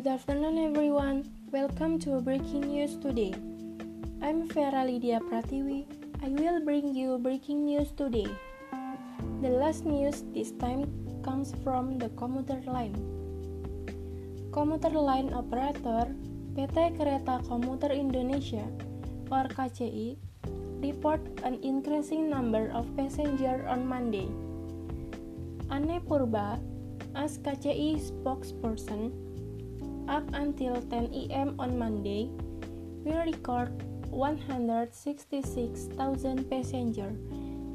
Good afternoon, everyone. Welcome to Breaking News today. I'm Vera Lydia Pratiwi. I will bring you breaking news today. The last news this time comes from the commuter line. Commuter line operator PT Kereta Komuter Indonesia or KCI report an increasing number of passengers on Monday. Anne Purba, as KCI spokesperson, up until 10 a.m. on Monday, we record 166,000 passengers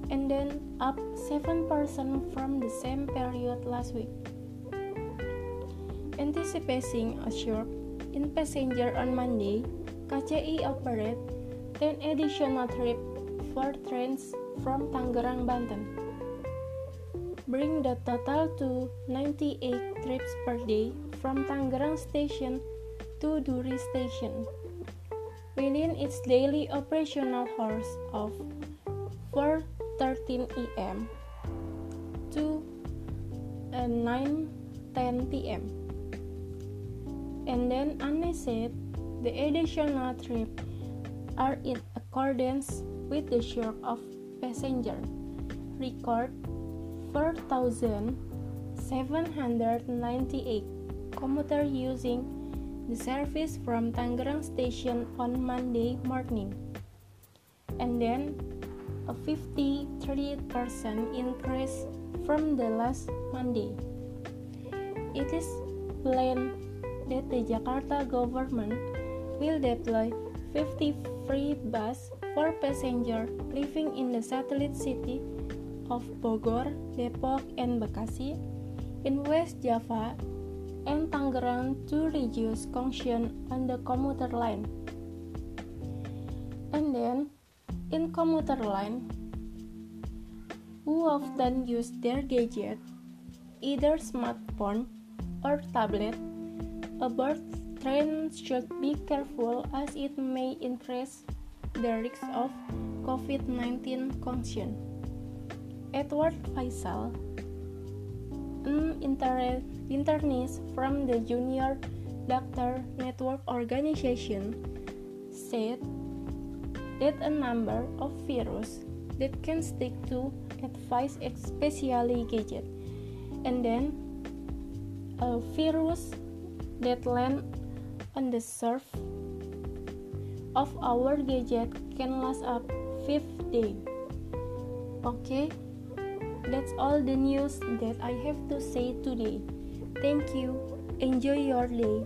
and then up 7% from the same period last week. Anticipating a surge in passenger on Monday, KCI operate 10 additional trips for trains from Tangerang, Banten. Bring the total to 98 trips per day from Tangerang Station to Duri Station within its daily operational hours of 4:13 a.m. to uh, 9:10 p.m. And then Anne said the additional trips are in accordance with the share of passenger record 4,798 commuter using the service from Tangerang station on Monday morning, and then a 53% increase from the last Monday. It is planned that the Jakarta government will deploy 50 free bus for passengers living in the satellite city of Bogor, Depok, and Bekasi in West Java and Tangerang to reduce congestion on the commuter line. And then, in commuter line, who often use their gadget, either smartphone or tablet, about train should be careful as it may increase the risk of COVID-19 congestion. Edward Faisal, an internist from the Junior Doctor Network Organization, said that a number of virus that can stick to advice especially gadget and then a virus that land on the surface of our gadget can last up 5 days. Okay? That's all the news that I have to say today. Thank you. Enjoy your day.